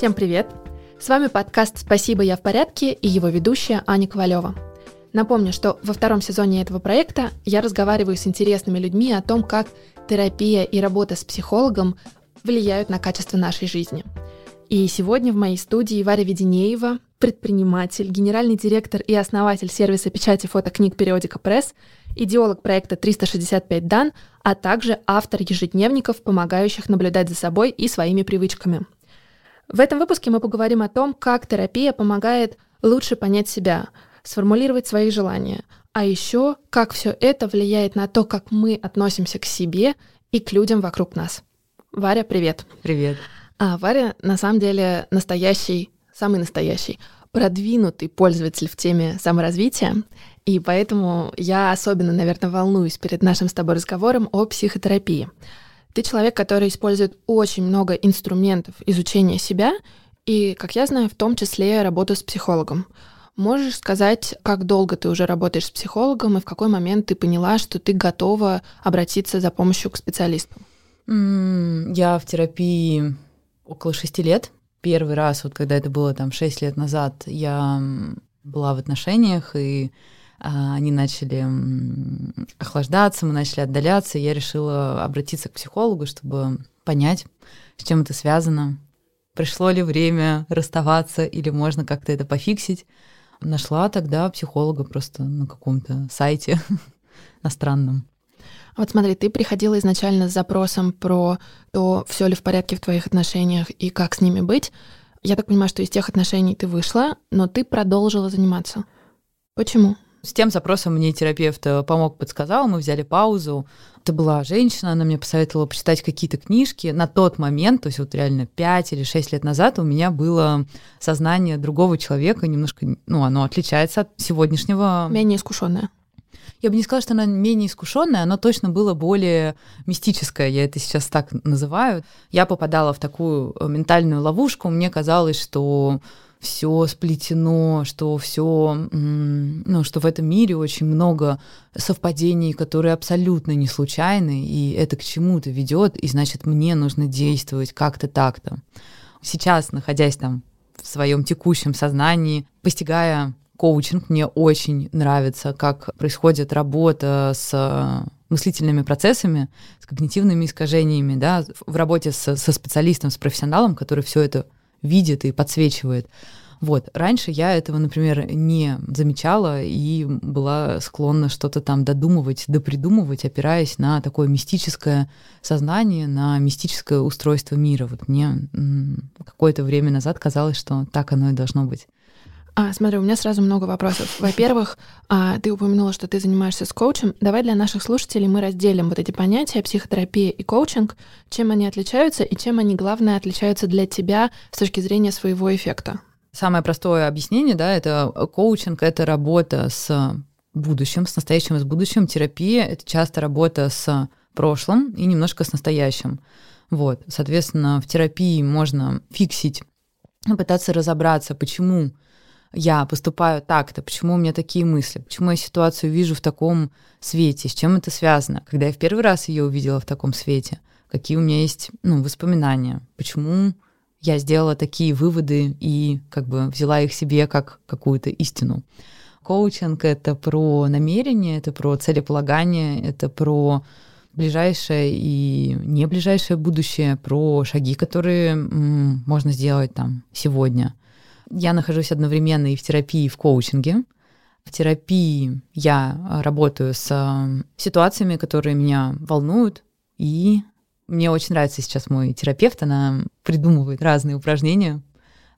Всем привет! С вами подкаст «Спасибо, я в порядке» и его ведущая Аня Ковалева. Напомню, что во втором сезоне этого проекта я разговариваю с интересными людьми о том, как терапия и работа с психологом влияют на качество нашей жизни. И сегодня в моей студии Варя Веденеева, предприниматель, генеральный директор и основатель сервиса печати фотокниг периодика пресс, идеолог проекта 365 Дан, а также автор ежедневников, помогающих наблюдать за собой и своими привычками. В этом выпуске мы поговорим о том, как терапия помогает лучше понять себя, сформулировать свои желания, а еще как все это влияет на то, как мы относимся к себе и к людям вокруг нас. Варя, привет. Привет. А Варя на самом деле настоящий, самый настоящий, продвинутый пользователь в теме саморазвития, и поэтому я особенно, наверное, волнуюсь перед нашим с тобой разговором о психотерапии. Ты человек, который использует очень много инструментов изучения себя, и, как я знаю, в том числе работу с психологом. Можешь сказать, как долго ты уже работаешь с психологом и в какой момент ты поняла, что ты готова обратиться за помощью к специалисту? Я в терапии около шести лет. Первый раз, вот когда это было там шесть лет назад, я была в отношениях, и они начали охлаждаться, мы начали отдаляться, я решила обратиться к психологу, чтобы понять, с чем это связано, пришло ли время расставаться или можно как-то это пофиксить. Нашла тогда психолога просто на каком-то сайте иностранном. Вот смотри, ты приходила изначально с запросом про то, все ли в порядке в твоих отношениях и как с ними быть. Я так понимаю, что из тех отношений ты вышла, но ты продолжила заниматься. Почему? С тем запросом мне терапевт э, помог, подсказал, мы взяли паузу. Это была женщина, она мне посоветовала почитать какие-то книжки. На тот момент, то есть вот реально 5 или 6 лет назад у меня было сознание другого человека, немножко, ну, оно отличается от сегодняшнего. Менее искушенное. Я бы не сказала, что она менее искушенная, оно точно было более мистическое, я это сейчас так называю. Я попадала в такую ментальную ловушку, мне казалось, что все сплетено, что все, ну, что в этом мире очень много совпадений, которые абсолютно не случайны, и это к чему-то ведет, и значит, мне нужно действовать как-то так-то. Сейчас, находясь там в своем текущем сознании, постигая коучинг, мне очень нравится, как происходит работа с мыслительными процессами, с когнитивными искажениями, да, в работе со, со специалистом, с профессионалом, который все это видит и подсвечивает. Вот. Раньше я этого, например, не замечала и была склонна что-то там додумывать, допридумывать, опираясь на такое мистическое сознание, на мистическое устройство мира. Вот мне какое-то время назад казалось, что так оно и должно быть. А, смотри, у меня сразу много вопросов. Во-первых, а, ты упомянула, что ты занимаешься с коучем. Давай для наших слушателей мы разделим вот эти понятия психотерапия и коучинг, чем они отличаются и чем они, главное, отличаются для тебя с точки зрения своего эффекта. Самое простое объяснение, да, это коучинг, это работа с будущим, с настоящим и с будущим. Терапия — это часто работа с прошлым и немножко с настоящим. Вот, соответственно, в терапии можно фиксить, пытаться разобраться, почему я поступаю так-то, почему у меня такие мысли, почему я ситуацию вижу в таком свете, с чем это связано, когда я в первый раз ее увидела в таком свете, какие у меня есть ну, воспоминания, почему я сделала такие выводы и как бы взяла их себе как какую-то истину. Коучинг — это про намерение, это про целеполагание, это про ближайшее и не ближайшее будущее, про шаги, которые м, можно сделать там сегодня. Я нахожусь одновременно и в терапии, и в коучинге. В терапии я а, работаю с а, ситуациями, которые меня волнуют, и мне очень нравится сейчас мой терапевт, она придумывает разные упражнения,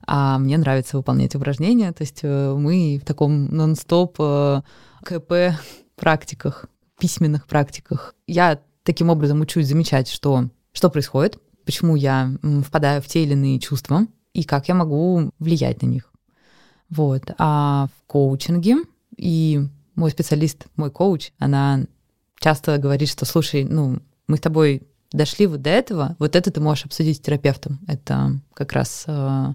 а мне нравится выполнять упражнения, то есть э, мы в таком нон-стоп э, КП практиках, письменных практиках. Я таким образом учусь замечать, что, что происходит, почему я впадаю в те или иные чувства, и как я могу влиять на них. Вот. А в коучинге и мой специалист, мой коуч, она часто говорит, что, слушай, ну, мы с тобой дошли вот до этого, вот это ты можешь обсудить с терапевтом. Это как раз... Э,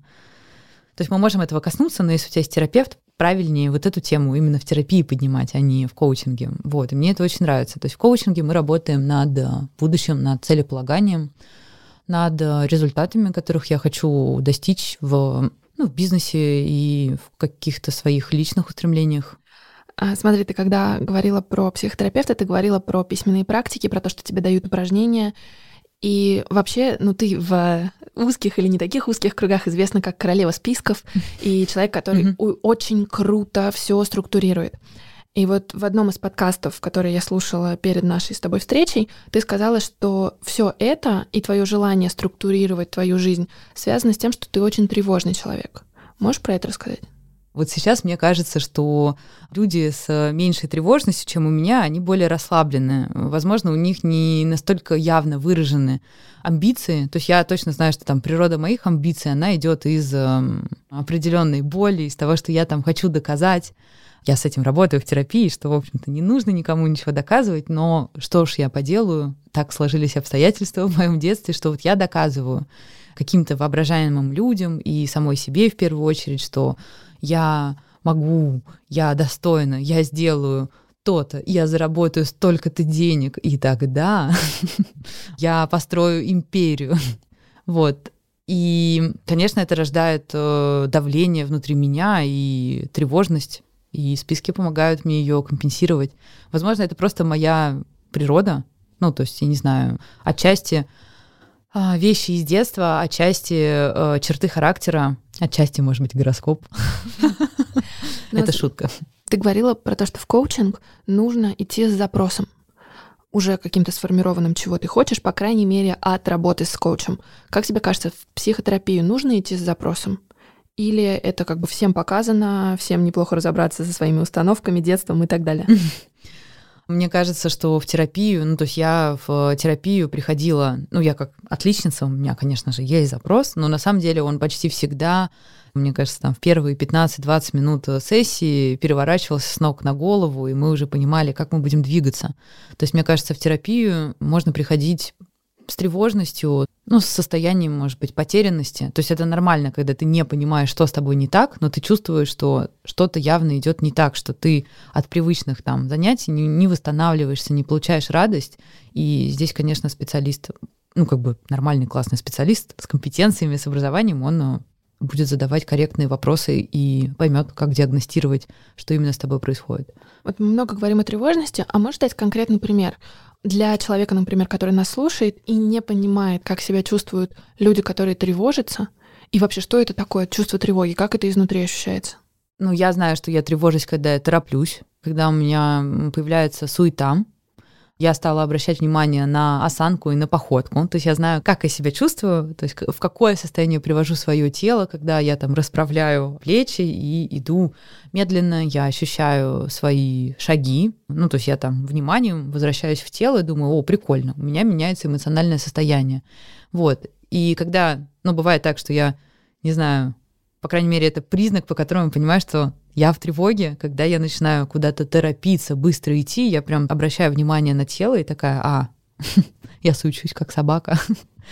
то есть мы можем этого коснуться, но если у тебя есть терапевт, правильнее вот эту тему именно в терапии поднимать, а не в коучинге. Вот, и мне это очень нравится. То есть в коучинге мы работаем над будущим, над целеполаганием, над результатами, которых я хочу достичь в, ну, в бизнесе и в каких-то своих личных устремлениях. А, смотри, ты когда говорила про психотерапевта, ты говорила про письменные практики, про то, что тебе дают упражнения. И вообще, ну ты в узких или не таких узких кругах известна как королева списков и человек, который очень круто все структурирует. И вот в одном из подкастов, который я слушала перед нашей с тобой встречей, ты сказала, что все это и твое желание структурировать твою жизнь связано с тем, что ты очень тревожный человек. Можешь про это рассказать? Вот сейчас мне кажется, что люди с меньшей тревожностью, чем у меня, они более расслаблены. Возможно, у них не настолько явно выражены амбиции. То есть я точно знаю, что там природа моих амбиций, она идет из э, определенной боли, из того, что я там хочу доказать. Я с этим работаю в терапии, что, в общем-то, не нужно никому ничего доказывать, но что ж я поделаю, так сложились обстоятельства в моем детстве, что вот я доказываю каким-то воображаемым людям и самой себе в первую очередь, что я могу, я достойна, я сделаю то-то, я заработаю столько-то денег, и тогда я построю империю. Вот. И, конечно, это рождает э, давление внутри меня и тревожность, и списки помогают мне ее компенсировать. Возможно, это просто моя природа, ну, то есть, я не знаю, отчасти а, вещи из детства, отчасти э, черты характера, отчасти, может быть, гороскоп. Это шутка. Ты говорила про то, что в коучинг нужно идти с запросом уже каким-то сформированным, чего ты хочешь, по крайней мере, от работы с коучем. Как тебе кажется, в психотерапию нужно идти с запросом? Или это как бы всем показано, всем неплохо разобраться со своими установками, детством и так далее? Мне кажется, что в терапию, ну, то есть я в терапию приходила, ну, я как отличница, у меня, конечно же, есть запрос, но на самом деле он почти всегда, мне кажется, там в первые 15-20 минут сессии переворачивался с ног на голову, и мы уже понимали, как мы будем двигаться. То есть, мне кажется, в терапию можно приходить с тревожностью, ну, с состоянием, может быть, потерянности. То есть это нормально, когда ты не понимаешь, что с тобой не так, но ты чувствуешь, что что-то явно идет не так, что ты от привычных там занятий не, не восстанавливаешься, не получаешь радость. И здесь, конечно, специалист, ну, как бы нормальный классный специалист с компетенциями, с образованием, он э, будет задавать корректные вопросы и поймет, как диагностировать, что именно с тобой происходит. Вот мы много говорим о тревожности, а можешь дать конкретный пример? Для человека, например, который нас слушает и не понимает, как себя чувствуют люди, которые тревожатся, и вообще, что это такое чувство тревоги, как это изнутри ощущается? Ну, я знаю, что я тревожусь, когда я тороплюсь, когда у меня появляется суета, я стала обращать внимание на осанку и на походку. То есть я знаю, как я себя чувствую, то есть в какое состояние привожу свое тело, когда я там расправляю плечи и иду медленно, я ощущаю свои шаги. Ну, то есть я там вниманием возвращаюсь в тело и думаю, о, прикольно, у меня меняется эмоциональное состояние. Вот. И когда, ну, бывает так, что я, не знаю, по крайней мере, это признак, по которому я понимаю, что я в тревоге, когда я начинаю куда-то торопиться, быстро идти, я прям обращаю внимание на тело и такая, а, я сучусь как собака,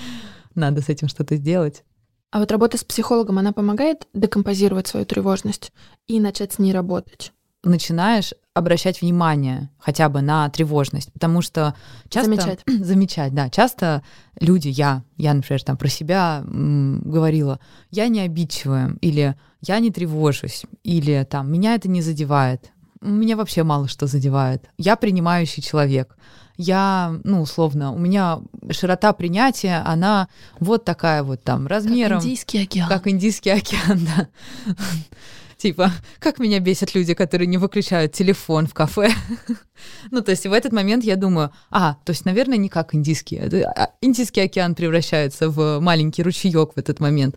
надо с этим что-то сделать. А вот работа с психологом, она помогает декомпозировать свою тревожность и начать с ней работать? Начинаешь обращать внимание хотя бы на тревожность, потому что часто... Замечать. замечать, да. Часто люди, я, я, например, там про себя м, говорила, я не обидчивая, или я не тревожусь, или там, меня это не задевает, меня вообще мало что задевает. Я принимающий человек. Я, ну, условно, у меня широта принятия, она вот такая вот там размером. Как Индийский океан. Как Индийский океан, да. Типа, как меня бесят люди, которые не выключают телефон в кафе. ну, то есть в этот момент я думаю, а, то есть, наверное, не как Индийский. А, Индийский океан превращается в маленький ручеек в этот момент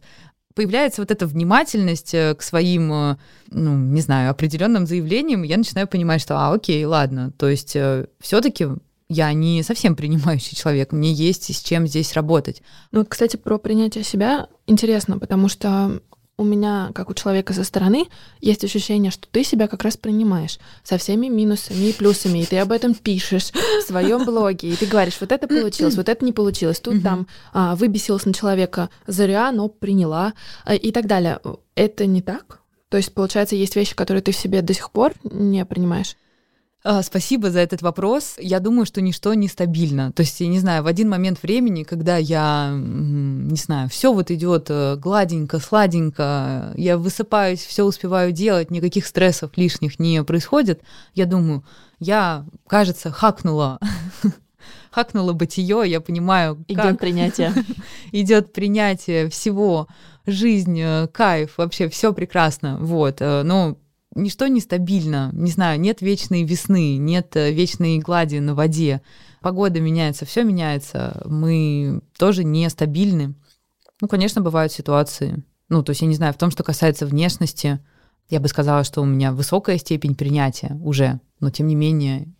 появляется вот эта внимательность э, к своим, э, ну, не знаю, определенным заявлениям, я начинаю понимать, что, а, окей, ладно, то есть э, все-таки я не совсем принимающий человек, мне есть с чем здесь работать. Ну, кстати, про принятие себя интересно, потому что у меня, как у человека со стороны, есть ощущение, что ты себя как раз принимаешь со всеми минусами и плюсами, и ты об этом пишешь в своем блоге, и ты говоришь, вот это получилось, вот это не получилось, тут там а, выбесилась на человека зря, но приняла, а, и так далее. Это не так? То есть, получается, есть вещи, которые ты в себе до сих пор не принимаешь? А, спасибо за этот вопрос. Я думаю, что ничто не стабильно. То есть, я не знаю, в один момент времени, когда я, не знаю, все вот идет э, гладенько, сладенько, я высыпаюсь, все успеваю делать, никаких стрессов лишних не происходит, я думаю, я, кажется, хакнула хакнула бытие, я понимаю, идет как принятие. идет принятие всего, жизнь, э, кайф, вообще все прекрасно. Вот. Но ничто не стабильно. Не знаю, нет вечной весны, нет э, вечной глади на воде. Погода меняется, все меняется. Мы тоже нестабильны. Ну, конечно, бывают ситуации. Ну, то есть, я не знаю, в том, что касается внешности, я бы сказала, что у меня высокая степень принятия уже, но тем не менее,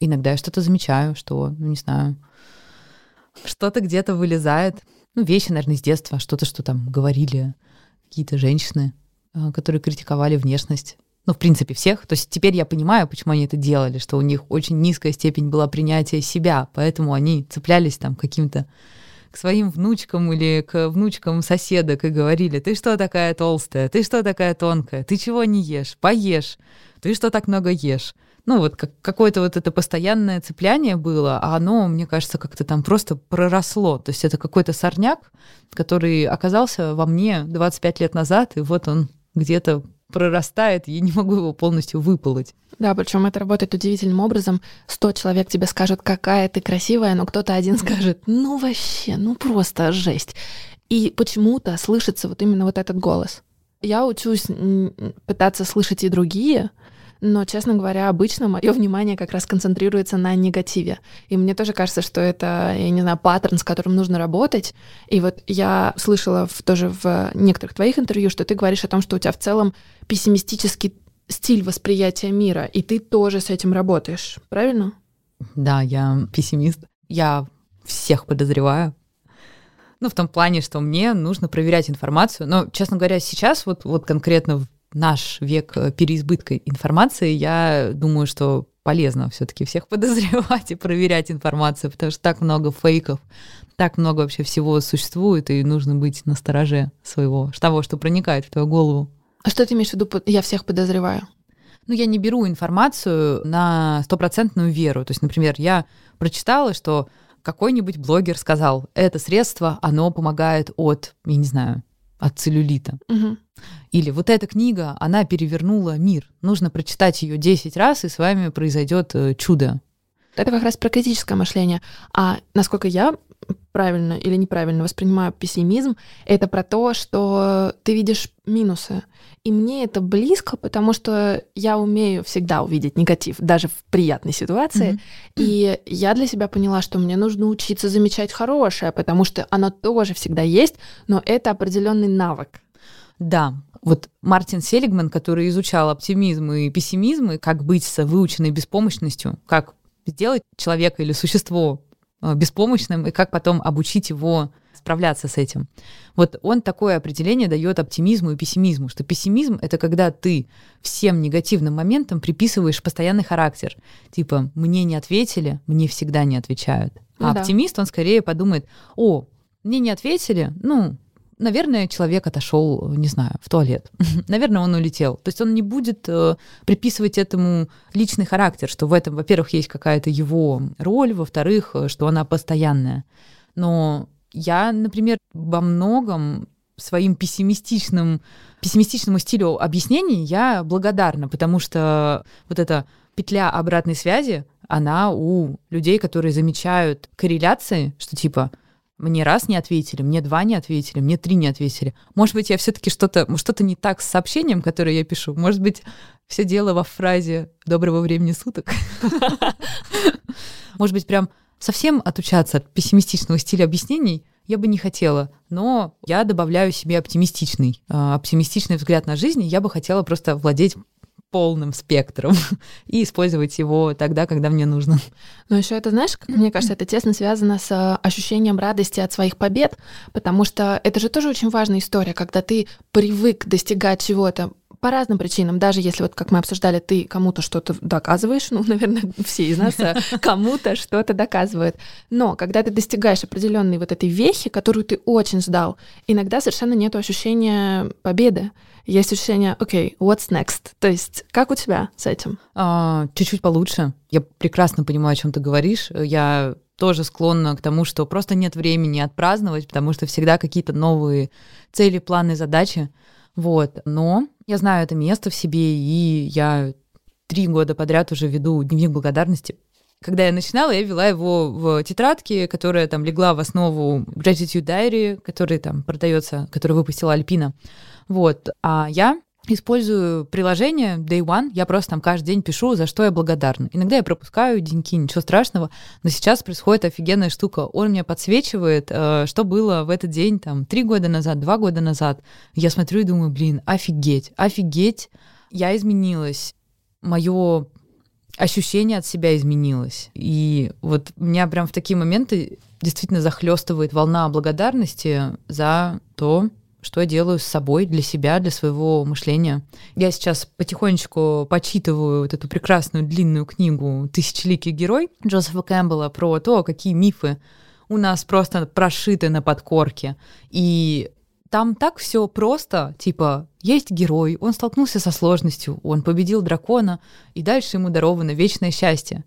иногда я что-то замечаю, что, ну, не знаю, что-то где-то вылезает. Ну, вещи, наверное, из детства, что-то, что там говорили какие-то женщины, э, которые критиковали внешность ну, в принципе, всех. То есть теперь я понимаю, почему они это делали, что у них очень низкая степень была принятия себя, поэтому они цеплялись там каким-то к своим внучкам или к внучкам соседок и говорили, ты что такая толстая, ты что такая тонкая, ты чего не ешь, поешь, ты что так много ешь. Ну, вот как, какое-то вот это постоянное цепляние было, а оно, мне кажется, как-то там просто проросло. То есть это какой-то сорняк, который оказался во мне 25 лет назад, и вот он где-то прорастает, я не могу его полностью выполоть. Да, причем это работает удивительным образом. Сто человек тебе скажут, какая ты красивая, но кто-то один скажет, ну вообще, ну просто жесть. И почему-то слышится вот именно вот этот голос. Я учусь пытаться слышать и другие, но, честно говоря, обычно мое внимание как раз концентрируется на негативе. И мне тоже кажется, что это, я не знаю, паттерн, с которым нужно работать. И вот я слышала в, тоже в некоторых твоих интервью, что ты говоришь о том, что у тебя в целом пессимистический стиль восприятия мира, и ты тоже с этим работаешь, правильно? Да, я пессимист. Я всех подозреваю. Ну, в том плане, что мне нужно проверять информацию. Но, честно говоря, сейчас вот, вот конкретно наш век э, переизбытка информации, я думаю, что полезно все-таки всех подозревать и проверять информацию, потому что так много фейков, так много вообще всего существует, и нужно быть на стороже своего, того, что проникает в твою голову. А что ты имеешь в виду, я всех подозреваю? Ну, я не беру информацию на стопроцентную веру. То есть, например, я прочитала, что какой-нибудь блогер сказал, это средство, оно помогает от, я не знаю, от целлюлита. Угу. Или вот эта книга, она перевернула мир. Нужно прочитать ее 10 раз, и с вами произойдет э, чудо. Это как раз про критическое мышление. А насколько я правильно или неправильно воспринимаю пессимизм, это про то, что ты видишь минусы. И мне это близко, потому что я умею всегда увидеть негатив, даже в приятной ситуации. Mm-hmm. И я для себя поняла, что мне нужно учиться замечать хорошее, потому что оно тоже всегда есть, но это определенный навык. Да, вот Мартин Селигман, который изучал оптимизм и пессимизм, и как быть с выученной беспомощностью, как сделать человека или существо беспомощным, и как потом обучить его справляться с этим. Вот он такое определение дает оптимизму и пессимизму, что пессимизм — это когда ты всем негативным моментам приписываешь постоянный характер. Типа, мне не ответили, мне всегда не отвечают. А ну, оптимист, он скорее подумает, о, мне не ответили, ну, наверное, человек отошел, не знаю, в туалет. наверное, он улетел. То есть он не будет э, приписывать этому личный характер, что в этом, во-первых, есть какая-то его роль, во-вторых, э, что она постоянная. Но я, например, во многом своим пессимистичным, пессимистичному стилю объяснений я благодарна, потому что вот эта петля обратной связи, она у людей, которые замечают корреляции, что типа мне раз не ответили, мне два не ответили, мне три не ответили. Может быть, я все-таки что-то, что-то не так с сообщением, которое я пишу. Может быть, все дело во фразе «доброго времени суток». Может быть, прям совсем отучаться от пессимистичного стиля объяснений я бы не хотела, но я добавляю себе оптимистичный, а, оптимистичный взгляд на жизнь, и я бы хотела просто владеть полным спектром и использовать его тогда, когда мне нужно. Но еще это, знаешь, мне кажется, это тесно связано с э, ощущением радости от своих побед, потому что это же тоже очень важная история, когда ты привык достигать чего-то по разным причинам, даже если вот, как мы обсуждали, ты кому-то что-то доказываешь, ну, наверное, все из нас э, кому-то что-то доказывают. Но когда ты достигаешь определенной вот этой вехи, которую ты очень ждал, иногда совершенно нет ощущения победы. Есть ощущение, окей, okay, what's next? То есть, как у тебя с этим? А, чуть-чуть получше. Я прекрасно понимаю, о чем ты говоришь. Я тоже склонна к тому, что просто нет времени отпраздновать, потому что всегда какие-то новые цели, планы, задачи. Вот. Но я знаю это место в себе, и я три года подряд уже веду дневник благодарности. Когда я начинала, я вела его в тетрадке, которая там легла в основу Gratitude Diary, который там продается, который выпустила Альпина. Вот. А я использую приложение Day One, я просто там каждый день пишу, за что я благодарна. Иногда я пропускаю деньки, ничего страшного, но сейчас происходит офигенная штука. Он мне подсвечивает, э, что было в этот день, там, три года назад, два года назад. Я смотрю и думаю, блин, офигеть, офигеть, я изменилась, мое ощущение от себя изменилось. И вот меня прям в такие моменты действительно захлестывает волна благодарности за то, что я делаю с собой, для себя, для своего мышления. Я сейчас потихонечку почитываю вот эту прекрасную длинную книгу «Тысячеликий герой» Джозефа Кэмпбелла про то, какие мифы у нас просто прошиты на подкорке. И там так все просто, типа, есть герой, он столкнулся со сложностью, он победил дракона, и дальше ему даровано вечное счастье.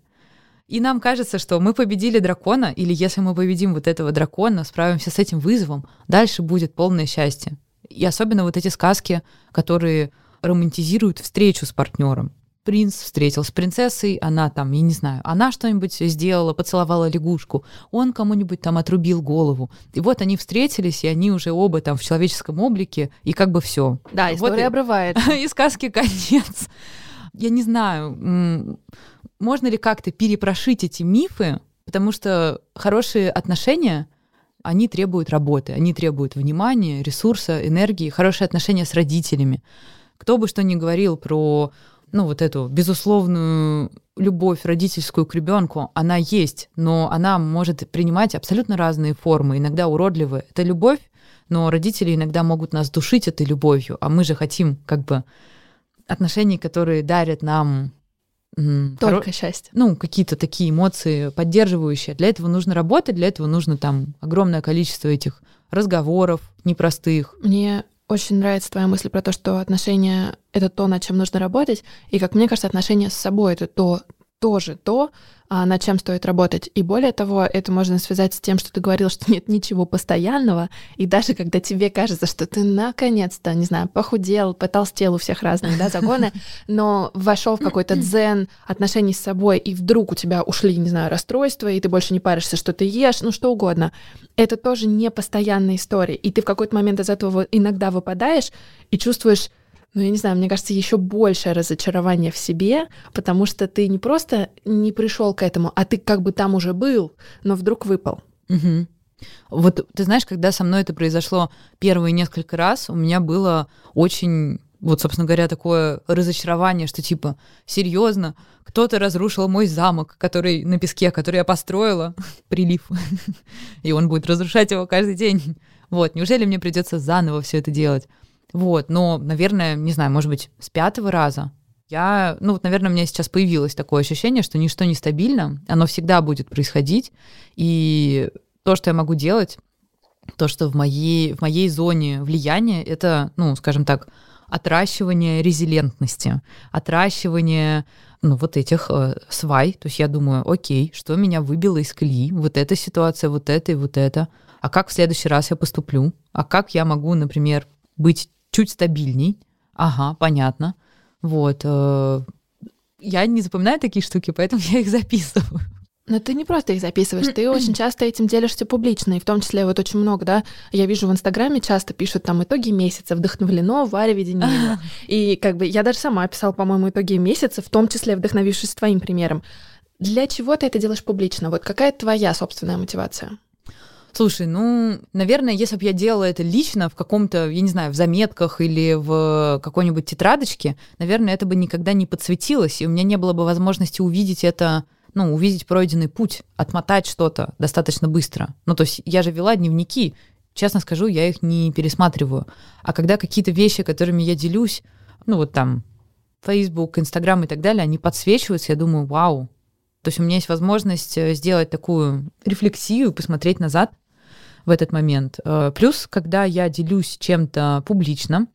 И нам кажется, что мы победили дракона, или если мы победим вот этого дракона, справимся с этим вызовом, дальше будет полное счастье. И особенно вот эти сказки, которые романтизируют встречу с партнером. Принц встретил с принцессой, она там, я не знаю, она что-нибудь сделала, поцеловала лягушку, он кому-нибудь там отрубил голову. И вот они встретились, и они уже оба там в человеческом облике, и как бы все. Да, история вот обрывает. И сказки конец. Я не знаю, можно ли как-то перепрошить эти мифы, потому что хорошие отношения, они требуют работы, они требуют внимания, ресурса, энергии, хорошие отношения с родителями. Кто бы что ни говорил про ну, вот эту безусловную любовь родительскую к ребенку, она есть, но она может принимать абсолютно разные формы, иногда уродливые. Это любовь, но родители иногда могут нас душить этой любовью, а мы же хотим как бы отношений, которые дарят нам только хоро... счастье. Ну, какие-то такие эмоции поддерживающие. Для этого нужно работать, для этого нужно там огромное количество этих разговоров непростых. Мне очень нравится твоя мысль про то, что отношения — это то, над чем нужно работать. И, как мне кажется, отношения с собой — это то, тоже то, а, над чем стоит работать. И более того, это можно связать с тем, что ты говорил, что нет ничего постоянного, и даже когда тебе кажется, что ты наконец-то, не знаю, похудел, потолстел, у всех разные да, загоны, но вошел в какой-то дзен отношений с собой, и вдруг у тебя ушли, не знаю, расстройства, и ты больше не паришься, что ты ешь, ну что угодно. Это тоже не постоянная история. И ты в какой-то момент из этого иногда выпадаешь и чувствуешь ну, я не знаю, мне кажется, еще большее разочарование в себе, потому что ты не просто не пришел к этому, а ты как бы там уже был, но вдруг выпал. Угу. Вот ты знаешь, когда со мной это произошло первые несколько раз, у меня было очень вот, собственно говоря, такое разочарование, что типа, серьезно, кто-то разрушил мой замок, который на песке, который я построила, прилив, и он будет разрушать его каждый день. Вот, неужели мне придется заново все это делать? Вот, но, наверное, не знаю, может быть, с пятого раза я, ну вот, наверное, у меня сейчас появилось такое ощущение, что ничто не стабильно, оно всегда будет происходить, и то, что я могу делать, то, что в моей, в моей зоне влияния, это, ну, скажем так, отращивание резилентности, отращивание ну, вот этих э, свай. То есть я думаю, окей, что меня выбило из колеи? Вот эта ситуация, вот это и вот это. А как в следующий раз я поступлю? А как я могу, например, быть чуть стабильней. Ага, понятно. Вот. Э, я не запоминаю такие штуки, поэтому я их записываю. Но ты не просто их записываешь, ты очень часто этим делишься публично, и в том числе вот очень много, да, я вижу в Инстаграме часто пишут там итоги месяца, вдохновлено, Варя Веденеева. И как бы я даже сама писала, по-моему, итоги месяца, в том числе вдохновившись твоим примером. Для чего ты это делаешь публично? Вот какая твоя собственная мотивация? Слушай, ну, наверное, если бы я делала это лично в каком-то, я не знаю, в заметках или в какой-нибудь тетрадочке, наверное, это бы никогда не подсветилось, и у меня не было бы возможности увидеть это, ну, увидеть пройденный путь, отмотать что-то достаточно быстро. Ну, то есть я же вела дневники, честно скажу, я их не пересматриваю. А когда какие-то вещи, которыми я делюсь, ну вот там Facebook, Instagram и так далее, они подсвечиваются, я думаю, вау. То есть у меня есть возможность э, сделать такую рефлексию, посмотреть назад в этот момент. Э, плюс, когда я делюсь чем-то публично,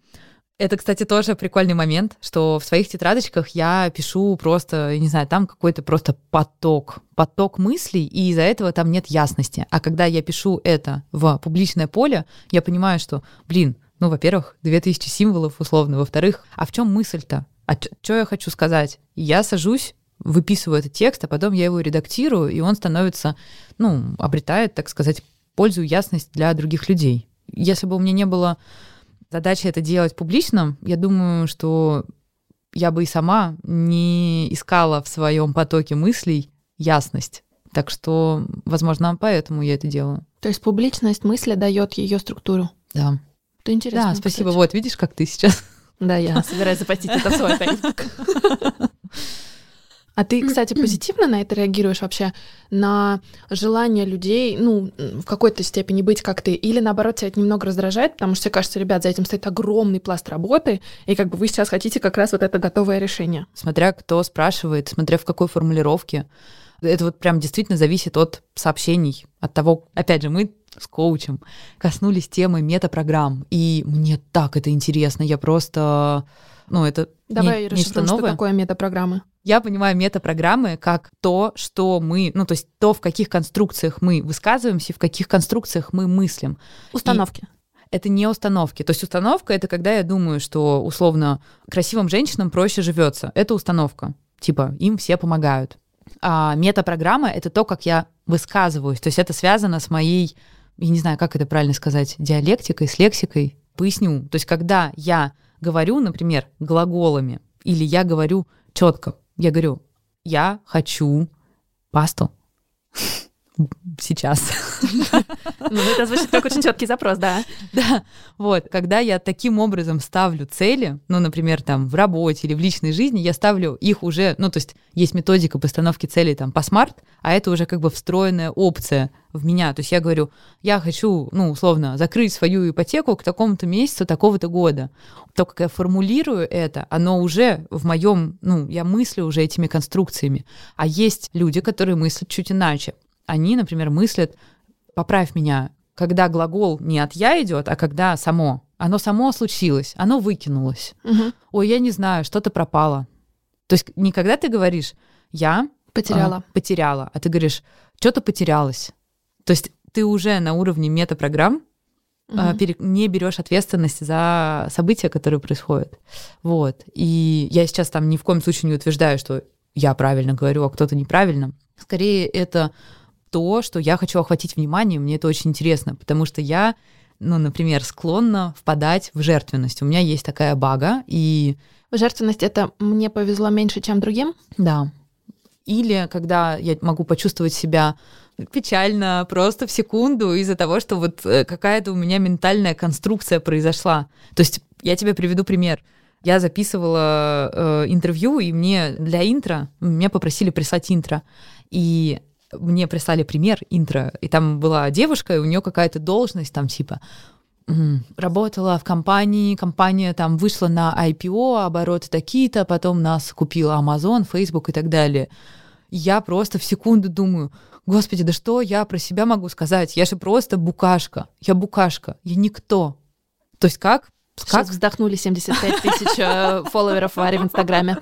это, кстати, тоже прикольный момент, что в своих тетрадочках я пишу просто, не знаю, там какой-то просто поток, поток мыслей, и из-за этого там нет ясности. А когда я пишу это в публичное поле, я понимаю, что, блин, ну, во-первых, 2000 символов условно, во-вторых, а в чем мысль-то? А что я хочу сказать? Я сажусь, выписываю этот текст, а потом я его редактирую, и он становится, ну, обретает, так сказать, пользу и ясность для других людей. Если бы у меня не было задача это делать публично, я думаю, что я бы и сама не искала в своем потоке мыслей ясность. Так что, возможно, поэтому я это делаю. То есть публичность мысли дает ее структуру. Да. Это интересно. Да, спасибо. Кстати. Вот, видишь, как ты сейчас. Да, я собираюсь запостить это в свой Facebook. А ты, кстати, позитивно на это реагируешь вообще? На желание людей, ну, в какой-то степени быть как ты? Или наоборот, тебя это немного раздражает, потому что, кажется, ребят, за этим стоит огромный пласт работы, и как бы вы сейчас хотите как раз вот это готовое решение? Смотря кто спрашивает, смотря в какой формулировке. Это вот прям действительно зависит от сообщений, от того, опять же, мы с коучем коснулись темы метапрограмм, и мне так это интересно, я просто, ну, это Давай не, расшифруем, что такое метапрограммы. Я понимаю метапрограммы как то, что мы, ну, то есть то, в каких конструкциях мы высказываемся, в каких конструкциях мы мыслим. Установки. И это не установки. То есть установка это когда я думаю, что условно красивым женщинам проще живется. Это установка. Типа им все помогают. А метапрограмма это то, как я высказываюсь. То есть это связано с моей, я не знаю, как это правильно сказать, диалектикой, с лексикой. Поясню. То есть когда я говорю, например, глаголами, или я говорю четко, я говорю, я хочу пасту сейчас. Ну, это звучит как очень четкий запрос, да. Да, вот, когда я таким образом ставлю цели, ну, например, там, в работе или в личной жизни, я ставлю их уже, ну, то есть есть методика постановки целей там по смарт, а это уже как бы встроенная опция в меня. То есть я говорю, я хочу, ну, условно, закрыть свою ипотеку к такому-то месяцу, такого-то года. То, как я формулирую это, оно уже в моем, ну, я мыслю уже этими конструкциями. А есть люди, которые мыслят чуть иначе. Они, например, мыслят, поправь меня, когда глагол не от я идет, а когда само. Оно само случилось, оно выкинулось. Угу. Ой, я не знаю, что-то пропало. То есть никогда ты говоришь, я потеряла, а, потеряла, а ты говоришь, что-то потерялось. То есть ты уже на уровне метапрограмм угу. а, пере, не берешь ответственность за события, которые происходят. Вот. И я сейчас там ни в коем случае не утверждаю, что я правильно говорю, а кто-то неправильно. Скорее, это то, что я хочу охватить внимание, мне это очень интересно, потому что я, ну, например, склонна впадать в жертвенность. У меня есть такая бага, и... Жертвенность — это «мне повезло меньше, чем другим»? Да. Или когда я могу почувствовать себя печально просто в секунду из-за того, что вот э, какая-то у меня ментальная конструкция произошла. То есть я тебе приведу пример. Я записывала э, интервью, и мне для интро, меня попросили прислать интро. И мне прислали пример интро, и там была девушка, и у нее какая-то должность там типа работала в компании, компания там вышла на IPO, обороты такие-то, потом нас купила Amazon, Facebook и так далее. Я просто в секунду думаю, господи, да что я про себя могу сказать? Я же просто букашка, я букашка, я никто. То есть как? Сейчас как? вздохнули 75 тысяч э, фолловеров Варе в Инстаграме.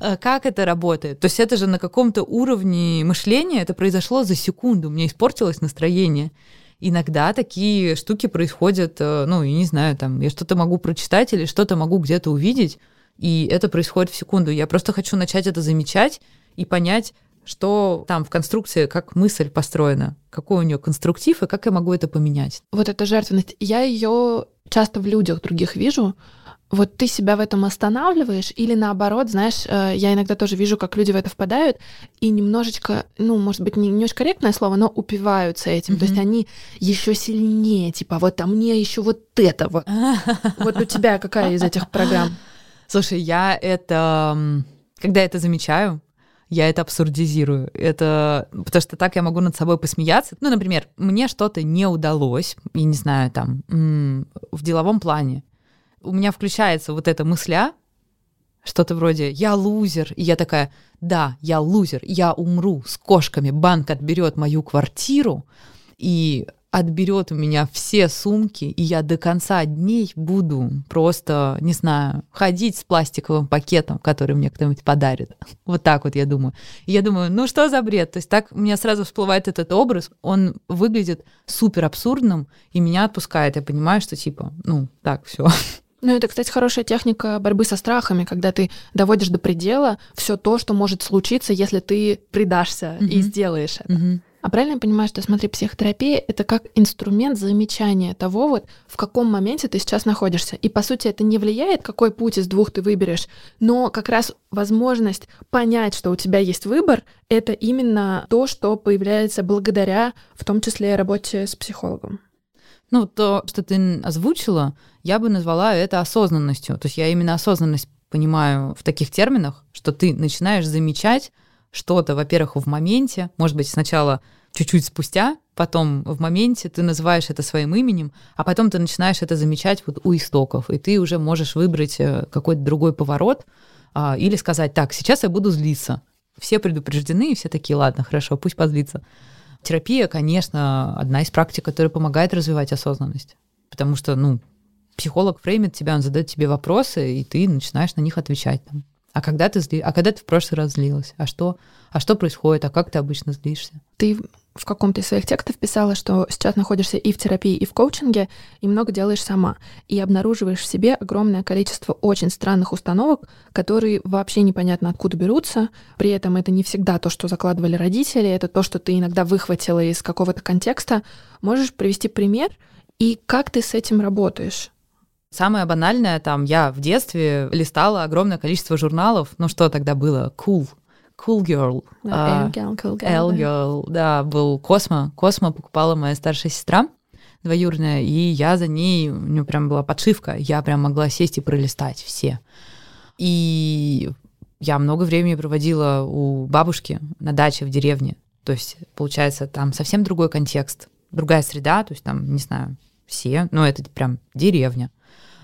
Э, как это работает? То есть это же на каком-то уровне мышления, это произошло за секунду, меня испортилось настроение. Иногда такие штуки происходят, э, ну, я не знаю, там, я что-то могу прочитать или что-то могу где-то увидеть, и это происходит в секунду. Я просто хочу начать это замечать и понять, что там в конструкции, как мысль построена, какой у нее конструктив и как я могу это поменять. Вот эта жертвенность, я ее часто в людях других вижу, вот ты себя в этом останавливаешь или наоборот, знаешь, э, я иногда тоже вижу, как люди в это впадают и немножечко, ну, может быть, не, не очень корректное слово, но упиваются этим. Mm-hmm. То есть они еще сильнее, типа, вот а мне еще вот это вот. Вот у тебя какая из этих программ? Слушай, я это, когда это замечаю, я это абсурдизирую. Это потому что так я могу над собой посмеяться. Ну, например, мне что-то не удалось, я не знаю, там, в деловом плане у меня включается вот эта мысля, что-то вроде «я лузер», и я такая «да, я лузер, я умру с кошками, банк отберет мою квартиру, и отберет у меня все сумки, и я до конца дней буду просто, не знаю, ходить с пластиковым пакетом, который мне кто-нибудь подарит. Вот так вот я думаю. И я думаю, ну что за бред? То есть так у меня сразу всплывает этот образ, он выглядит супер абсурдным, и меня отпускает. Я понимаю, что типа, ну, так, все. Ну, это, кстати, хорошая техника борьбы со страхами, когда ты доводишь до предела все то, что может случиться, если ты предашься mm-hmm. и сделаешь это. Mm-hmm. А правильно я понимаю, что, смотри, психотерапия — это как инструмент замечания того, вот в каком моменте ты сейчас находишься. И, по сути, это не влияет, какой путь из двух ты выберешь, но как раз возможность понять, что у тебя есть выбор, это именно то, что появляется благодаря, в том числе, работе с психологом. Ну, то, что ты озвучила, я бы назвала это осознанностью. То есть я именно осознанность понимаю в таких терминах, что ты начинаешь замечать что-то, во-первых, в моменте, может быть, сначала чуть-чуть спустя, потом в моменте ты называешь это своим именем, а потом ты начинаешь это замечать вот у истоков, и ты уже можешь выбрать э, какой-то другой поворот а, или сказать, так, сейчас я буду злиться. Все предупреждены, и все такие, ладно, хорошо, пусть позлится. Терапия, конечно, одна из практик, которая помогает развивать осознанность, потому что, ну, психолог фреймит тебя, он задает тебе вопросы, и ты начинаешь на них отвечать. Там. А когда ты зли... а когда ты в прошлый раз злилась? А что, а что происходит? А как ты обычно злишься? Ты в каком-то из своих текстов писала, что сейчас находишься и в терапии, и в коучинге, и много делаешь сама, и обнаруживаешь в себе огромное количество очень странных установок, которые вообще непонятно откуда берутся. При этом это не всегда то, что закладывали родители, это то, что ты иногда выхватила из какого-то контекста. Можешь привести пример, и как ты с этим работаешь? Самое банальное, там, я в детстве листала огромное количество журналов. Ну, что тогда было? Cool. Cool Girl. Да, L-Girl, Cool Girl. L-Girl, да, был Космо. Космо покупала моя старшая сестра двоюродная, и я за ней, у нее прям была подшивка, я прям могла сесть и пролистать все. И я много времени проводила у бабушки на даче в деревне. То есть, получается, там совсем другой контекст, другая среда, то есть там, не знаю, все, но это прям деревня.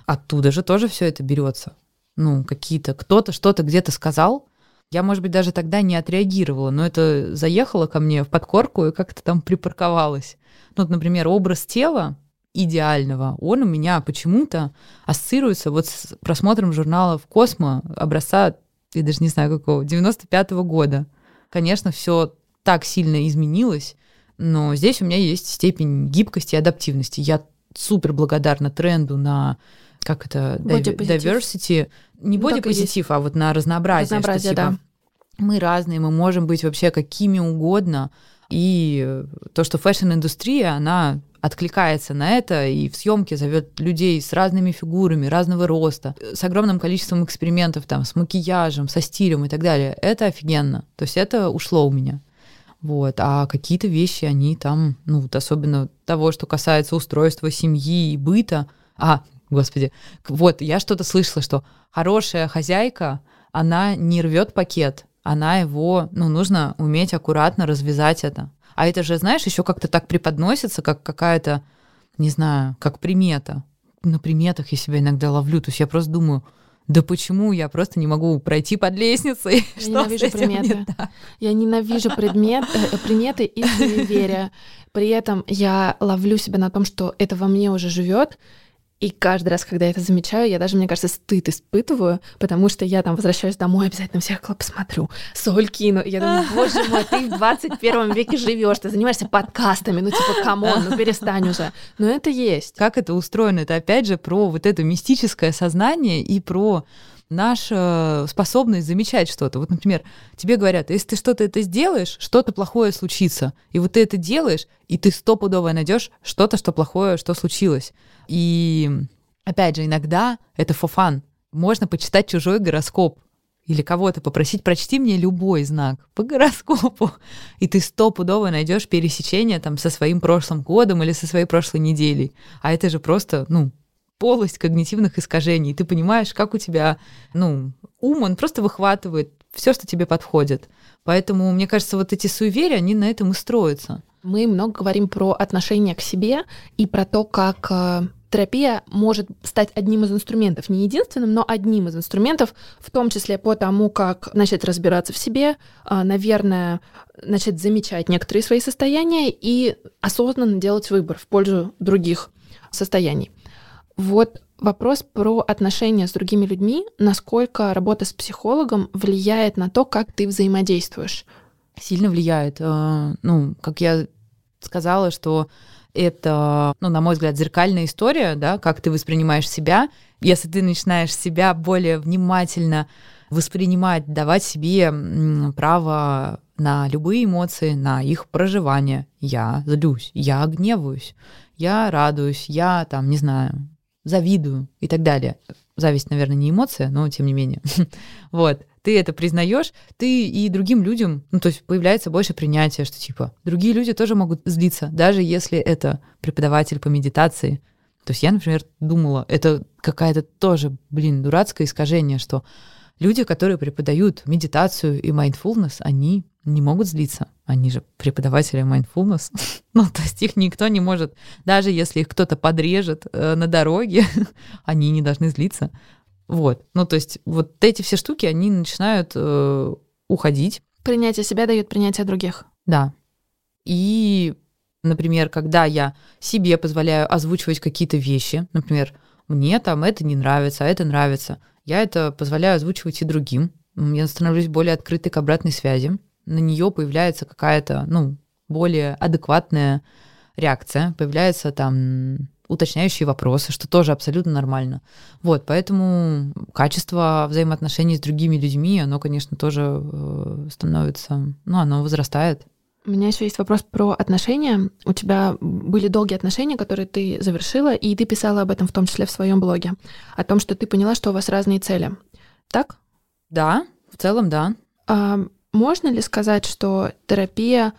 Оттуда же тоже все это берется. Ну, какие-то, кто-то что-то где-то сказал, я, может быть, даже тогда не отреагировала, но это заехало ко мне в подкорку и как-то там припарковалось. Ну, вот, например, образ тела идеального, он у меня почему-то ассоциируется вот с просмотром журналов «Космо» образца, я даже не знаю какого, 95-го года. Конечно, все так сильно изменилось, но здесь у меня есть степень гибкости и адаптивности. Я супер благодарна тренду на как это, diversity, не ну, бодипозитив, а вот на разнообразие. Разнообразие, что, типа, да. Мы разные, мы можем быть вообще какими угодно. И то, что fashion-индустрия, она откликается на это и в съемке зовет людей с разными фигурами, разного роста, с огромным количеством экспериментов там, с макияжем, со стилем и так далее. Это офигенно. То есть это ушло у меня. Вот. А какие-то вещи, они там, ну, вот особенно того, что касается устройства семьи и быта. А, господи, вот я что-то слышала, что хорошая хозяйка, она не рвет пакет, она его, ну, нужно уметь аккуратно развязать это. А это же, знаешь, еще как-то так преподносится, как какая-то, не знаю, как примета. На приметах я себя иногда ловлю. То есть я просто думаю, да почему я просто не могу пройти под лестницей? Я ненавижу приметы. Я ненавижу предмет, э, приметы и суеверия. При этом я ловлю себя на том, что это во мне уже живет, и каждый раз, когда я это замечаю, я даже, мне кажется, стыд испытываю, потому что я там возвращаюсь домой, обязательно в зеркало посмотрю, соль кину. И я думаю, боже мой, ты в 21 веке живешь, ты занимаешься подкастами, ну типа, come on, ну перестань уже. Но это есть. Как это устроено? Это опять же про вот это мистическое сознание и про наша способность замечать что-то. Вот, например, тебе говорят, если ты что-то это сделаешь, что-то плохое случится. И вот ты это делаешь, и ты стопудово найдешь что-то, что плохое, что случилось. И опять же, иногда это фофан. Можно почитать чужой гороскоп или кого-то попросить, прочти мне любой знак по гороскопу, и ты стопудово найдешь пересечение там со своим прошлым годом или со своей прошлой неделей. А это же просто, ну, полость когнитивных искажений. Ты понимаешь, как у тебя, ну, ум, он просто выхватывает все, что тебе подходит. Поэтому, мне кажется, вот эти суеверия, они на этом и строятся. Мы много говорим про отношение к себе и про то, как э, терапия может стать одним из инструментов, не единственным, но одним из инструментов, в том числе по тому, как начать разбираться в себе, а, наверное, начать замечать некоторые свои состояния и осознанно делать выбор в пользу других состояний. Вот вопрос про отношения с другими людьми, насколько работа с психологом влияет на то, как ты взаимодействуешь. Сильно влияет. Э, ну, как я сказала, что это, ну, на мой взгляд, зеркальная история, да, как ты воспринимаешь себя. Если ты начинаешь себя более внимательно воспринимать, давать себе право на любые эмоции, на их проживание. Я злюсь, я гневаюсь, я радуюсь, я там, не знаю, завидую и так далее. Зависть, наверное, не эмоция, но тем не менее. вот ты это признаешь, ты и другим людям, ну, то есть появляется больше принятия, что типа другие люди тоже могут злиться, даже если это преподаватель по медитации. То есть я, например, думала, это какая-то тоже, блин, дурацкое искажение, что люди, которые преподают медитацию и mindfulness, они не могут злиться. Они же преподаватели mindfulness. ну, то есть их никто не может, даже если их кто-то подрежет э, на дороге, они не должны злиться. Вот. Ну, то есть вот эти все штуки, они начинают э, уходить. Принятие себя дает принятие других. Да. И, например, когда я себе позволяю озвучивать какие-то вещи, например, мне там это не нравится, а это нравится, я это позволяю озвучивать и другим. Я становлюсь более открытой к обратной связи. На нее появляется какая-то, ну, более адекватная реакция, появляется там уточняющие вопросы, что тоже абсолютно нормально. Вот, поэтому качество взаимоотношений с другими людьми, оно, конечно, тоже э, становится, ну, оно возрастает. У меня еще есть вопрос про отношения. У тебя были долгие отношения, которые ты завершила, и ты писала об этом в том числе в своем блоге, о том, что ты поняла, что у вас разные цели. Так? Да, в целом, да. А можно ли сказать, что терапия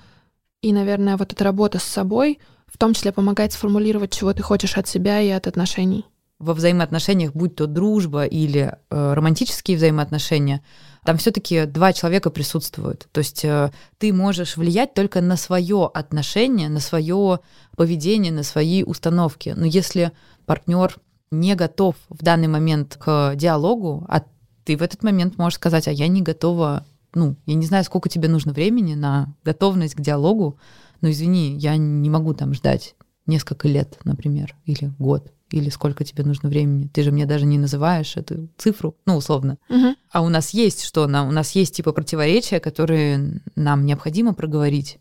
и, наверное, вот эта работа с собой — в том числе помогает сформулировать, чего ты хочешь от себя и от отношений. Во взаимоотношениях, будь то дружба или э, романтические взаимоотношения, там все-таки два человека присутствуют. То есть э, ты можешь влиять только на свое отношение, на свое поведение, на свои установки. Но если партнер не готов в данный момент к диалогу, а ты в этот момент можешь сказать, а я не готова, ну, я не знаю, сколько тебе нужно времени на готовность к диалогу, ну извини, я не могу там ждать несколько лет, например, или год, или сколько тебе нужно времени. Ты же мне даже не называешь эту цифру, ну, условно. Угу. А у нас есть что? На, у нас есть типа противоречия, которые нам необходимо проговорить.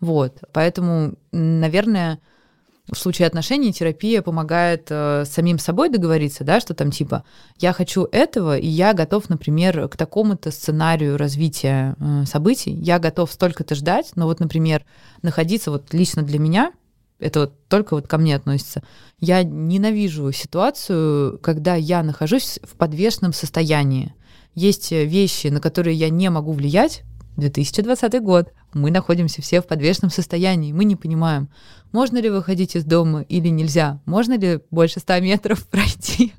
Вот. Поэтому, наверное, в случае отношений терапия помогает э, самим собой договориться, да, что там типа я хочу этого, и я готов, например, к такому-то сценарию развития э, событий, я готов столько-то ждать, но вот, например, находиться вот лично для меня, это вот только вот ко мне относится, я ненавижу ситуацию, когда я нахожусь в подвешенном состоянии. Есть вещи, на которые я не могу влиять, 2020 год. Мы находимся все в подвешенном состоянии. Мы не понимаем, можно ли выходить из дома или нельзя. Можно ли больше 100 метров пройти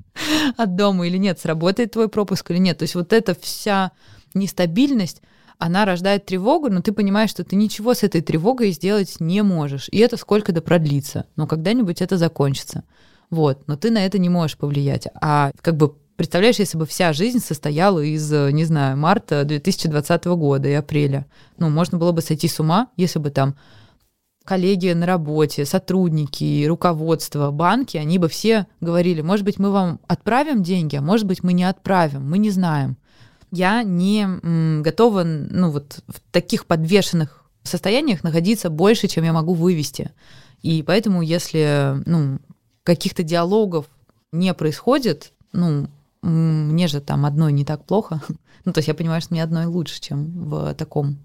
от дома или нет. Сработает твой пропуск или нет. То есть вот эта вся нестабильность, она рождает тревогу, но ты понимаешь, что ты ничего с этой тревогой сделать не можешь. И это сколько-то продлится. Но когда-нибудь это закончится. Вот. Но ты на это не можешь повлиять. А как бы Представляешь, если бы вся жизнь состояла из, не знаю, марта 2020 года и апреля. Ну, можно было бы сойти с ума, если бы там коллеги на работе, сотрудники, руководство, банки, они бы все говорили, может быть, мы вам отправим деньги, а может быть, мы не отправим, мы не знаем. Я не готова ну, вот в таких подвешенных состояниях находиться больше, чем я могу вывести. И поэтому, если ну, каких-то диалогов не происходит, ну, мне же там одной не так плохо. Ну, то есть я понимаю, что мне одной лучше, чем в таком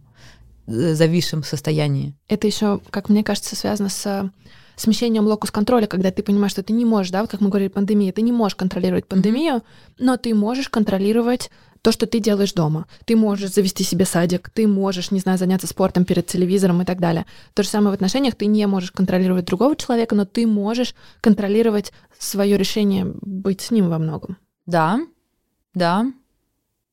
э, зависшем состоянии. Это еще, как мне кажется, связано с смещением локус контроля, когда ты понимаешь, что ты не можешь, да, вот как мы говорили, пандемия, ты не можешь контролировать пандемию, mm-hmm. но ты можешь контролировать то, что ты делаешь дома. Ты можешь завести себе садик, ты можешь, не знаю, заняться спортом перед телевизором и так далее. То же самое в отношениях, ты не можешь контролировать другого человека, но ты можешь контролировать свое решение быть с ним во многом. Да, да,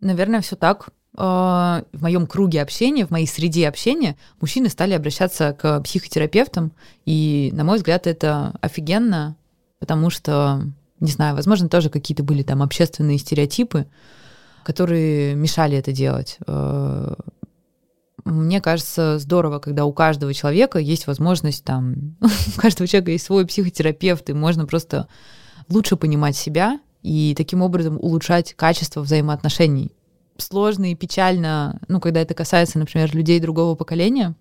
наверное, все так. А, в моем круге общения, в моей среде общения мужчины стали обращаться к психотерапевтам, и, на мой взгляд, это офигенно. потому что, не знаю, возможно, тоже какие-то были там общественные стереотипы, которые мешали это делать. Э, мне кажется, здорово, когда у каждого человека есть возможность там, у каждого человека есть свой психотерапевт, и можно просто лучше понимать себя и таким образом улучшать качество взаимоотношений. Сложно и печально, ну, когда это касается, например, людей другого поколения,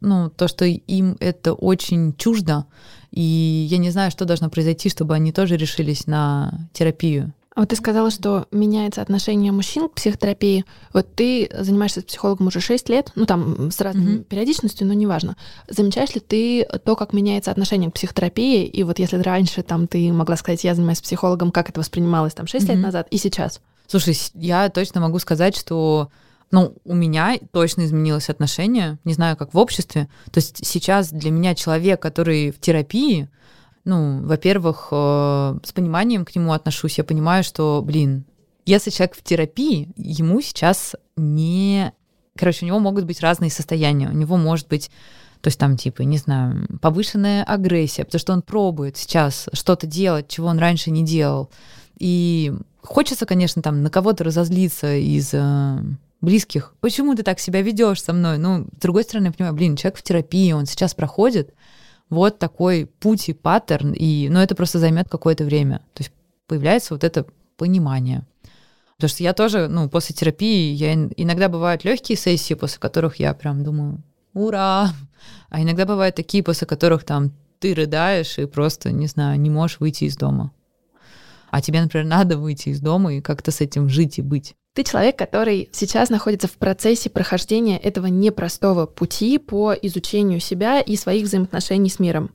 ну, то, что им это очень чуждо, и я не знаю, что должно произойти, чтобы они тоже решились на терапию. А вот ты сказала, что меняется отношение мужчин к психотерапии. Вот ты занимаешься с психологом уже 6 лет, ну там с разной mm-hmm. периодичностью, но неважно. Замечаешь ли ты то, как меняется отношение к психотерапии? И вот если раньше там ты могла сказать, я занимаюсь психологом, как это воспринималось там 6 mm-hmm. лет назад и сейчас? Слушай, я точно могу сказать, что ну, у меня точно изменилось отношение, не знаю, как в обществе. То есть сейчас для меня человек, который в терапии, ну, во-первых, э, с пониманием к нему отношусь. Я понимаю, что, блин, если человек в терапии, ему сейчас не... Короче, у него могут быть разные состояния. У него может быть то есть там типа, не знаю, повышенная агрессия, потому что он пробует сейчас что-то делать, чего он раньше не делал. И хочется, конечно, там на кого-то разозлиться из э, близких. Почему ты так себя ведешь со мной? Ну, с другой стороны, я понимаю, блин, человек в терапии, он сейчас проходит, вот такой путь и паттерн, и, ну, это просто займет какое-то время. То есть появляется вот это понимание. Потому что я тоже, ну, после терапии, я иногда бывают легкие сессии, после которых я прям думаю, ура! А иногда бывают такие, после которых там ты рыдаешь и просто, не знаю, не можешь выйти из дома. А тебе, например, надо выйти из дома и как-то с этим жить и быть. Ты человек, который сейчас находится в процессе прохождения этого непростого пути по изучению себя и своих взаимоотношений с миром.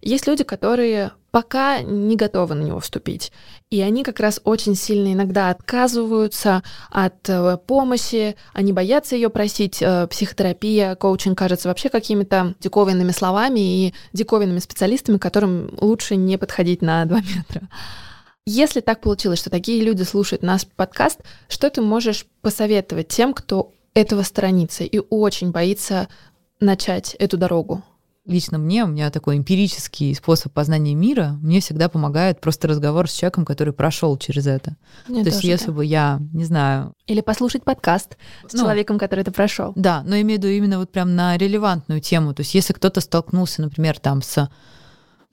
Есть люди, которые пока не готовы на него вступить. И они как раз очень сильно иногда отказываются от э, помощи, они боятся ее просить. Э, психотерапия, коучинг кажется вообще какими-то диковинными словами и диковинными специалистами, которым лучше не подходить на два метра. Если так получилось, что такие люди слушают наш подкаст, что ты можешь посоветовать тем, кто этого сторонится и очень боится начать эту дорогу? Лично мне, у меня такой эмпирический способ познания мира, мне всегда помогает просто разговор с человеком, который прошел через это. Мне То есть, если да. бы я, не знаю... Или послушать подкаст с ну, человеком, который это прошел. Да, но имею в виду именно вот прям на релевантную тему. То есть, если кто-то столкнулся, например, там с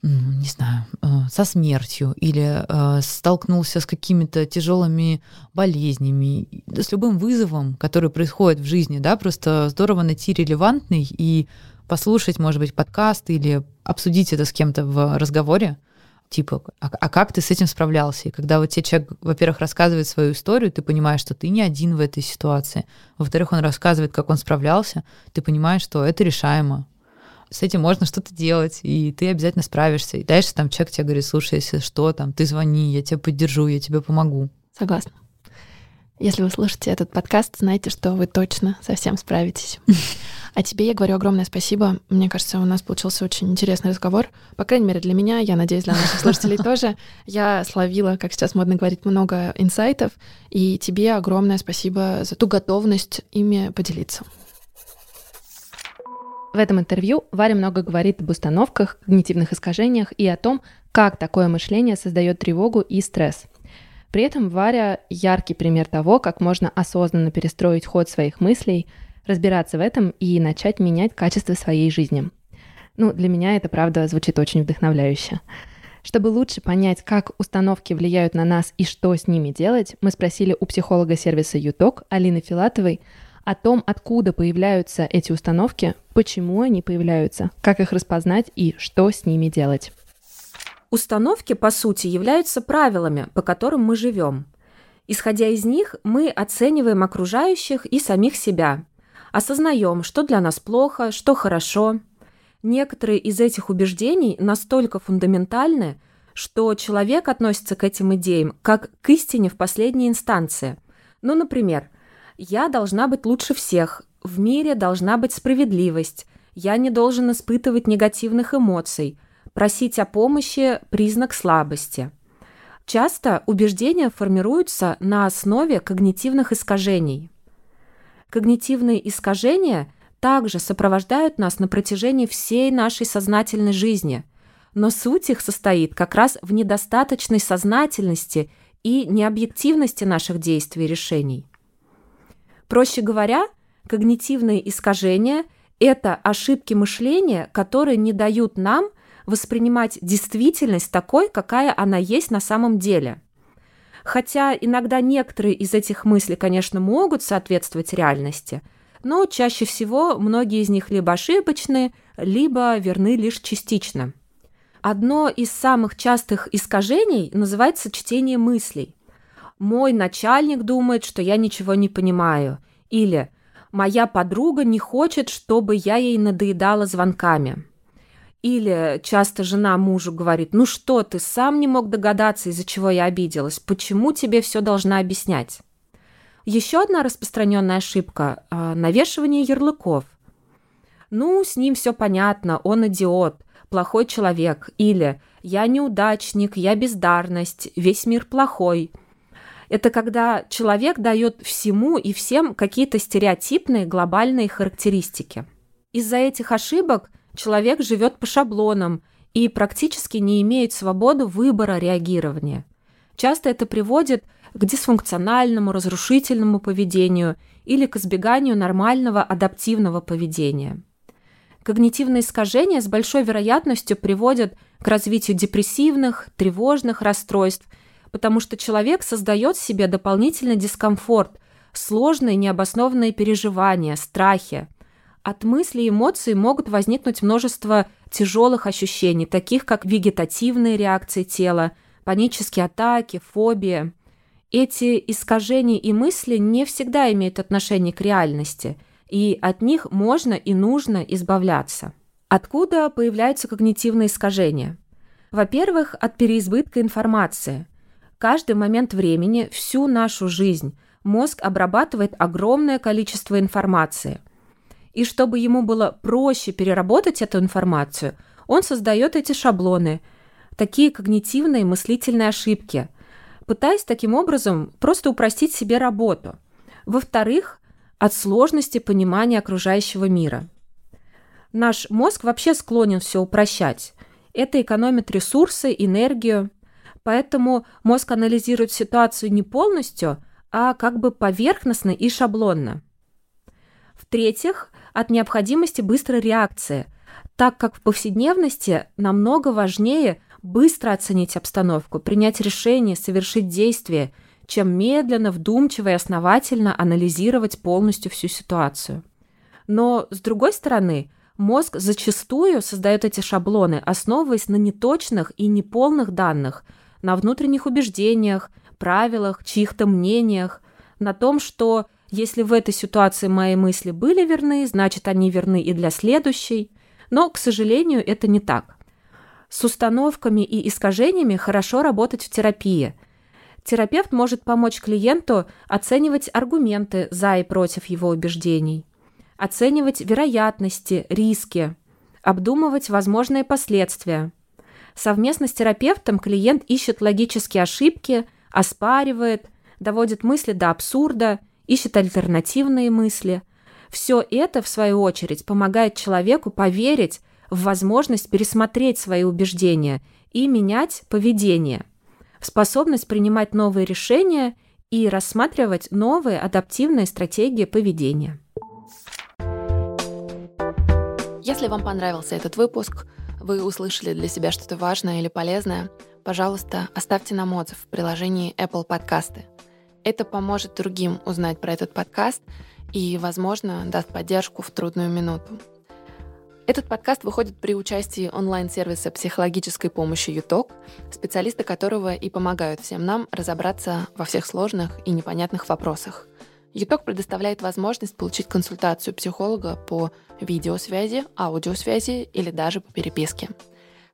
не знаю, э, со смертью или э, столкнулся с какими-то тяжелыми болезнями, с любым вызовом, который происходит в жизни, да, просто здорово найти релевантный и послушать, может быть, подкаст или обсудить это с кем-то в разговоре, типа, а, а как ты с этим справлялся? И когда вот тебе человек, во-первых, рассказывает свою историю, ты понимаешь, что ты не один в этой ситуации. Во-вторых, он рассказывает, как он справлялся, ты понимаешь, что это решаемо с этим можно что-то делать, и ты обязательно справишься. И дальше там человек тебе говорит, слушай, если что, там, ты звони, я тебя поддержу, я тебе помогу. Согласна. Если вы слушаете этот подкаст, знайте, что вы точно совсем справитесь. А тебе я говорю огромное спасибо. Мне кажется, у нас получился очень интересный разговор. По крайней мере, для меня, я надеюсь, для наших слушателей тоже. Я словила, как сейчас модно говорить, много инсайтов. И тебе огромное спасибо за ту готовность ими поделиться. В этом интервью Варя много говорит об установках, когнитивных искажениях и о том, как такое мышление создает тревогу и стресс. При этом Варя яркий пример того, как можно осознанно перестроить ход своих мыслей, разбираться в этом и начать менять качество своей жизни. Ну, для меня это, правда, звучит очень вдохновляюще. Чтобы лучше понять, как установки влияют на нас и что с ними делать, мы спросили у психолога сервиса ЮТОК Алины Филатовой о том, откуда появляются эти установки, почему они появляются, как их распознать и что с ними делать. Установки, по сути, являются правилами, по которым мы живем. Исходя из них, мы оцениваем окружающих и самих себя, осознаем, что для нас плохо, что хорошо. Некоторые из этих убеждений настолько фундаментальны, что человек относится к этим идеям как к истине в последней инстанции. Ну, например, я должна быть лучше всех, в мире должна быть справедливость, я не должен испытывать негативных эмоций, просить о помощи – признак слабости. Часто убеждения формируются на основе когнитивных искажений. Когнитивные искажения также сопровождают нас на протяжении всей нашей сознательной жизни, но суть их состоит как раз в недостаточной сознательности и необъективности наших действий и решений. Проще говоря, когнитивные искажения – это ошибки мышления, которые не дают нам воспринимать действительность такой, какая она есть на самом деле. Хотя иногда некоторые из этих мыслей, конечно, могут соответствовать реальности, но чаще всего многие из них либо ошибочны, либо верны лишь частично – Одно из самых частых искажений называется чтение мыслей. «Мой начальник думает, что я ничего не понимаю» или «Моя подруга не хочет, чтобы я ей надоедала звонками». Или часто жена мужу говорит, ну что, ты сам не мог догадаться, из-за чего я обиделась, почему тебе все должна объяснять? Еще одна распространенная ошибка – навешивание ярлыков. Ну, с ним все понятно, он идиот плохой человек или я неудачник, я бездарность, весь мир плохой. Это когда человек дает всему и всем какие-то стереотипные глобальные характеристики. Из-за этих ошибок человек живет по шаблонам и практически не имеет свободу выбора реагирования. Часто это приводит к дисфункциональному, разрушительному поведению или к избеганию нормального адаптивного поведения. Когнитивные искажения с большой вероятностью приводят к развитию депрессивных, тревожных расстройств, потому что человек создает себе дополнительный дискомфорт, сложные необоснованные переживания, страхи. От мыслей и эмоций могут возникнуть множество тяжелых ощущений, таких как вегетативные реакции тела, панические атаки, фобии. Эти искажения и мысли не всегда имеют отношение к реальности – и от них можно и нужно избавляться. Откуда появляются когнитивные искажения? Во-первых, от переизбытка информации. Каждый момент времени, всю нашу жизнь мозг обрабатывает огромное количество информации. И чтобы ему было проще переработать эту информацию, он создает эти шаблоны, такие когнитивные мыслительные ошибки, пытаясь таким образом просто упростить себе работу. Во-вторых, от сложности понимания окружающего мира. Наш мозг вообще склонен все упрощать. Это экономит ресурсы, энергию. Поэтому мозг анализирует ситуацию не полностью, а как бы поверхностно и шаблонно. В-третьих, от необходимости быстрой реакции, так как в повседневности намного важнее быстро оценить обстановку, принять решение, совершить действие – чем медленно, вдумчиво и основательно анализировать полностью всю ситуацию. Но, с другой стороны, мозг зачастую создает эти шаблоны, основываясь на неточных и неполных данных, на внутренних убеждениях, правилах, чьих-то мнениях, на том, что если в этой ситуации мои мысли были верны, значит, они верны и для следующей. Но, к сожалению, это не так. С установками и искажениями хорошо работать в терапии – терапевт может помочь клиенту оценивать аргументы за и против его убеждений, оценивать вероятности, риски, обдумывать возможные последствия. Совместно с терапевтом клиент ищет логические ошибки, оспаривает, доводит мысли до абсурда, ищет альтернативные мысли. Все это, в свою очередь, помогает человеку поверить в возможность пересмотреть свои убеждения и менять поведение – способность принимать новые решения и рассматривать новые адаптивные стратегии поведения. Если вам понравился этот выпуск, вы услышали для себя что-то важное или полезное, пожалуйста, оставьте нам отзыв в приложении Apple Подкасты. Это поможет другим узнать про этот подкаст и, возможно, даст поддержку в трудную минуту. Этот подкаст выходит при участии онлайн-сервиса психологической помощи ЮТОК, специалисты которого и помогают всем нам разобраться во всех сложных и непонятных вопросах. ЮТОК предоставляет возможность получить консультацию психолога по видеосвязи, аудиосвязи или даже по переписке.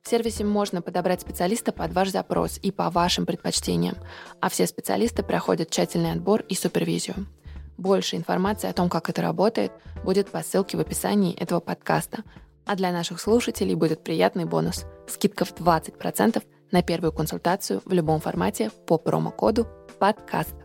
В сервисе можно подобрать специалиста под ваш запрос и по вашим предпочтениям, а все специалисты проходят тщательный отбор и супервизию. Больше информации о том, как это работает, будет по ссылке в описании этого подкаста. А для наших слушателей будет приятный бонус – скидка в 20% на первую консультацию в любом формате по промокоду «Подкаст».